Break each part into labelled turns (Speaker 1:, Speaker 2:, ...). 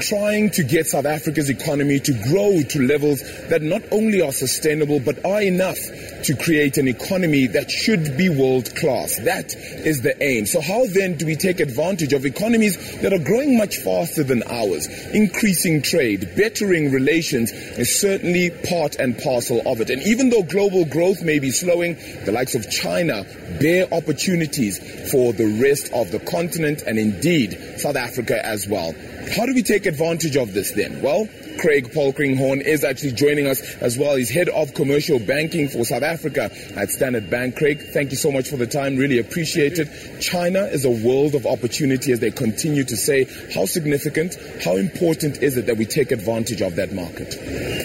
Speaker 1: trying to get South Africa's economy to grow to levels that not only are sustainable but are enough to create an economy that should be world class. That is the aim. So how then do we take advantage of economies that are growing much faster than ours? Increasing trade, bettering relations is certainly part and parcel of it. And even though global growth may be slowing, the likes of China bear opportunities for the rest of the continent and indeed South Africa as well. How do we take advantage of this then? Well, Craig Polkinghorne is actually joining us as well. He's head of commercial banking for South Africa at Standard Bank. Craig, thank you so much for the time. Really appreciate it. China is a world of opportunity as they continue to say. How significant, how important is it that we take advantage of that market?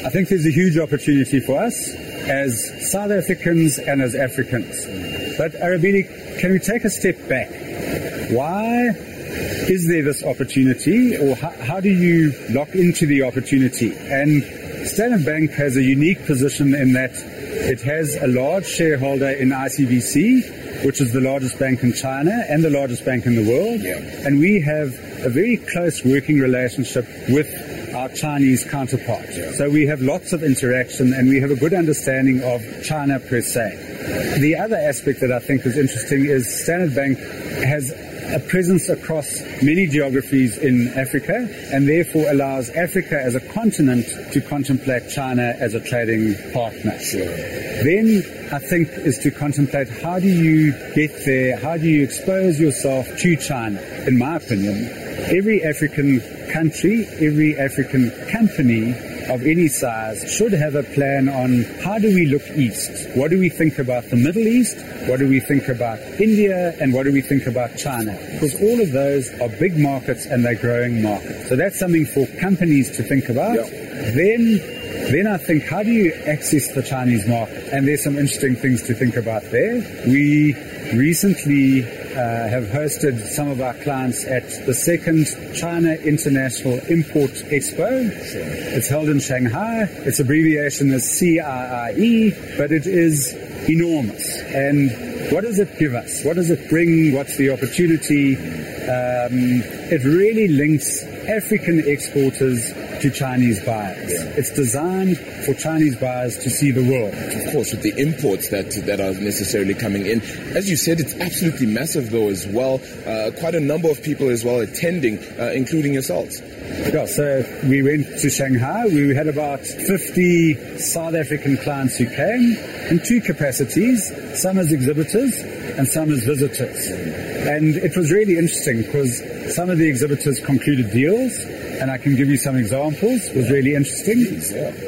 Speaker 2: I think there's a huge opportunity for us as South Africans and as Africans. But Arabile, can we take a step back? Why is there this opportunity or how, how, do you lock into the opportunity? And Standard Bank has a unique position in that it has a large shareholder in ICBC, which is the largest bank in China and the largest bank in the world.
Speaker 1: Yeah.
Speaker 2: And we have a very close working relationship with our Chinese counterpart.
Speaker 1: Yeah.
Speaker 2: So we have lots of interaction and we have a good understanding of China per se. The other aspect that I think is interesting is Standard Bank has a presence across many geographies in Africa and therefore allows Africa as a continent to contemplate China as a trading partner.
Speaker 1: Sure.
Speaker 2: Then I think is to contemplate how do you get there, how do you expose yourself to China. In my opinion, every African country, every African company of any size should have a plan on how do we look east? What do we think about the Middle East? What do we think about India? And what do we think about China? Because all of those are big markets and they're growing markets. So that's something for companies to think about.
Speaker 1: Yeah.
Speaker 2: Then then I think, how do you access the Chinese market? And there's some interesting things to think about there. We recently uh, have hosted some of our clients at the second China International Import Expo. It's held in Shanghai. Its abbreviation is CIIE, but it is enormous. And what does it give us? What does it bring? What's the opportunity? Um, it really links African exporters to Chinese buyers.
Speaker 1: Yeah.
Speaker 2: It's designed for Chinese buyers to see the world.
Speaker 1: Of course, with the imports that that are necessarily coming in. As you said, it's absolutely massive though as well. Uh, quite a number of people as well attending, uh, including yourselves.
Speaker 2: Yeah, so we went to Shanghai. We had about 50 South African clients who came in two capacities, some as exhibitors and some as visitors. And it was really interesting because some of the exhibitors concluded deals, and I can give you some examples. It was really interesting.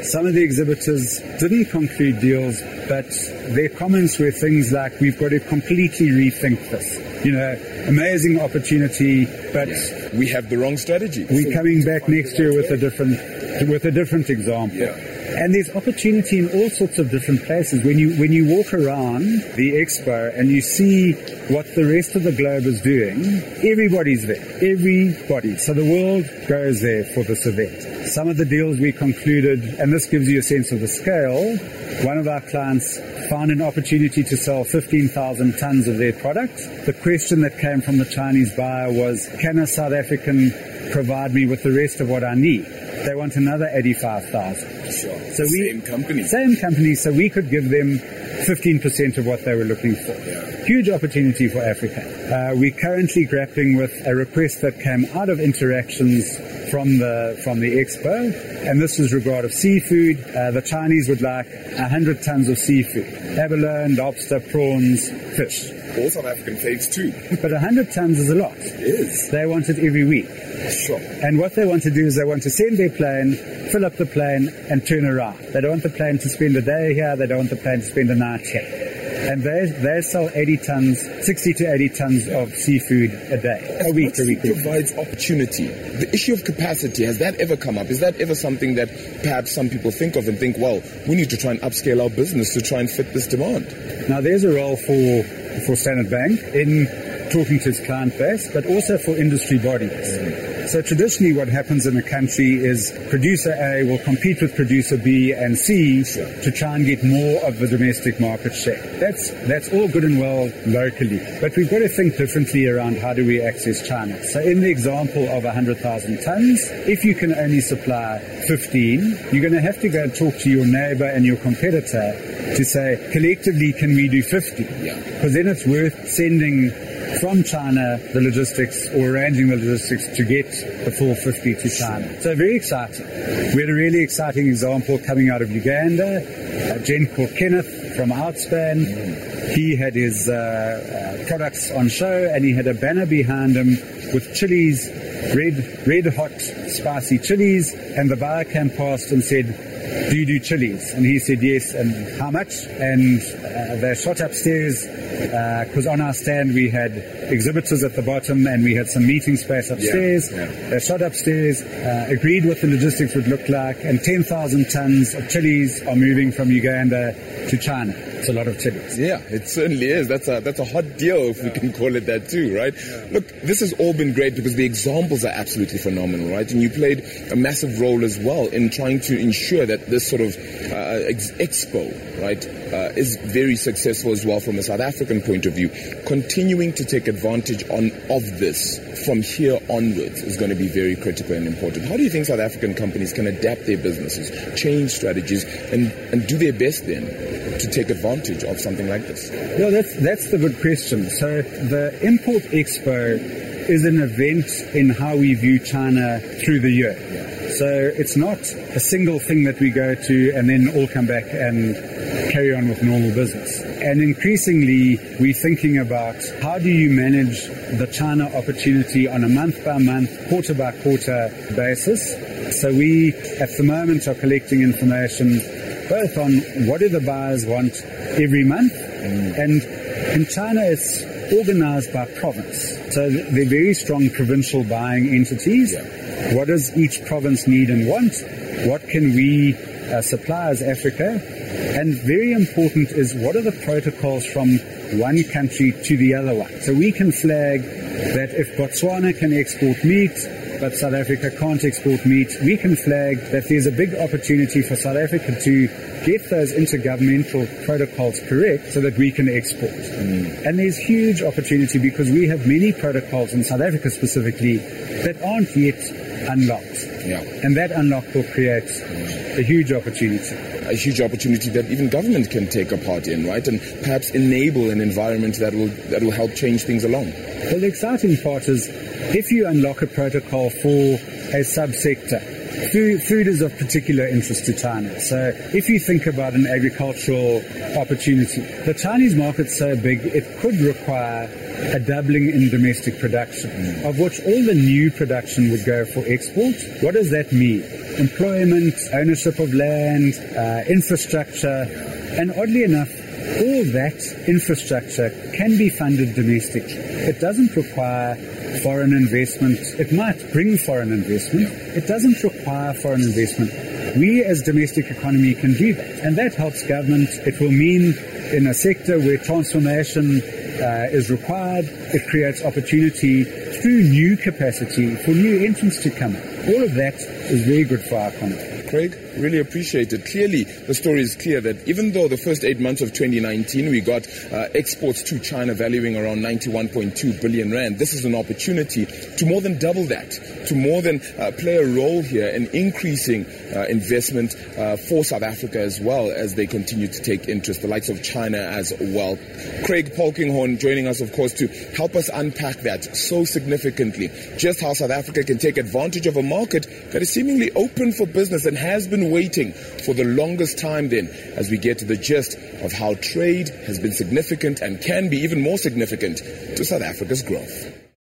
Speaker 2: Some of the exhibitors didn't conclude deals, but their comments were things like, we've got to completely rethink this. You know, amazing opportunity, but
Speaker 1: We have the wrong strategy.
Speaker 2: we're coming back next year with a different with a different example.
Speaker 1: Yeah.
Speaker 2: And there's opportunity in all sorts of different places. When you when you walk around the expo and you see what the rest of the globe is doing, everybody's there. Everybody. So the world goes there for this event. Some of the deals we concluded, and this gives you a sense of the scale. One of our clients found an opportunity to sell 15,000 tons of their product. The question that came from the Chinese buyer was, can a South African provide me with the rest of what I need? They want another 85,000.
Speaker 1: Sure.
Speaker 2: So we
Speaker 1: Same company.
Speaker 2: Same company, so we could give them 15% of what they were looking for.
Speaker 1: Yeah.
Speaker 2: Huge opportunity for Africa. Uh, we're currently grappling with a request that came out of interactions from the from the expo, and this is regard of seafood. Uh, the Chinese would like 100 tons of seafood: abalone, lobster, prawns, fish.
Speaker 1: All South African faves too.
Speaker 2: But 100 tons is a lot.
Speaker 1: It is.
Speaker 2: They want it every week.
Speaker 1: Sure.
Speaker 2: And what they want to do is they want to send their plane, fill up the plane, and turn around. They don't want the plane to spend a day here. They don't want the plane to spend a night here. And they, they sell 80 tons, 60 to 80 tons of seafood a day, a week, a week.
Speaker 1: provides opportunity. The issue of capacity, has that ever come up? Is that ever something that perhaps some people think of and think, well, we need to try and upscale our business to try and fit this demand?
Speaker 2: Now there's a role for, for Standard Bank in talking to its client base, but also for industry bodies. So traditionally what happens in a country is producer A will compete with producer B and C to try and get more of the domestic market share. That's, that's all good and well locally, but we've got to think differently around how do we access China. So in the example of 100,000 tons, if you can only supply 15, you're going to have to go and talk to your neighbor and your competitor to say, collectively, can we do 50? Because then it's worth sending from China the logistics or arranging the logistics to get the 450 to China. So very exciting. We had a really exciting example coming out of Uganda. Gent called Kenneth from Outspan. He had his uh, uh, products on show and he had a banner behind him with chilies, red, red hot spicy chilies. And the buyer came past and said, do you do chilies? And he said yes, and how much? And uh, they shot upstairs because uh, on our stand we had exhibitors at the bottom and we had some meeting space upstairs. Yeah, yeah. They shot upstairs, uh, agreed what the logistics would look like, and 10,000 tons of chilies are moving from Uganda to China. It's a lot of chilies.
Speaker 1: Yeah, it certainly is. That's a that's a hot deal, if yeah. we can call it that too, right? Look, this has all been great because the examples are absolutely phenomenal, right? And you played a massive role as well in trying to ensure that this sort of uh, ex- expo, right, uh, is very successful as well from a South African point of view. Continuing to take advantage on of this from here onwards is going to be very critical and important. How do you think South African companies can adapt their businesses, change strategies, and, and do their best then to take advantage of something like this?
Speaker 2: Well, that's that's the good question. So the Import Expo is an event in how we view China through the year. So it's not a single thing that we go to and then all come back and carry on with normal business. And increasingly, we're thinking about how do you manage the China opportunity on a month by month, quarter by quarter basis. So we, at the moment, are collecting information both on what do the buyers want every month, mm. and in China it's organized by province. So they're very strong provincial buying entities. Yeah. What does each province need and want? What can we uh, supply as Africa? And very important is what are the protocols from one country to the other one? So we can flag that if Botswana can export meat, but South Africa can't export meat, we can flag that there's a big opportunity for South Africa to get those intergovernmental protocols correct so that we can export. Mm. And there's huge opportunity because we have many protocols in South Africa specifically that aren't yet unlocked. Yeah. And that unlock will create a huge opportunity.
Speaker 1: A huge opportunity that even government can take a part in, right? And perhaps enable an environment that will that will help change things along.
Speaker 2: Well, the exciting part is if you unlock a protocol for a subsector, Food, food, is of particular interest to China. So if you think about an agricultural opportunity, the Chinese market's so big, it could require a doubling in domestic production, of which all the new production would go for export. What does that mean? Employment, ownership of land, uh, infrastructure, and oddly enough, all that infrastructure can be funded domestically. It doesn't require foreign investment. It might bring foreign investment. It doesn't require foreign investment. We as domestic economy can do that. And that helps government. It will mean in a sector where transformation uh, is required, it creates opportunity through new capacity for new entrants to come. All of that is very good for our economy.
Speaker 1: Craig, really appreciate it. Clearly, the story is clear that even though the first eight months of 2019 we got uh, exports to China valuing around 91.2 billion rand, this is an opportunity to more than double that, to more than uh, play a role here in increasing uh, investment uh, for South Africa as well as they continue to take interest, the likes of China as well. Craig Polkinghorne joining us, of course, to help us unpack that so significantly. Just how South Africa can take advantage of a market that is seemingly open for business and has waiting for the longest time then as we get to the gist of how trade has been significant and can be even more significant to South Africa's growth.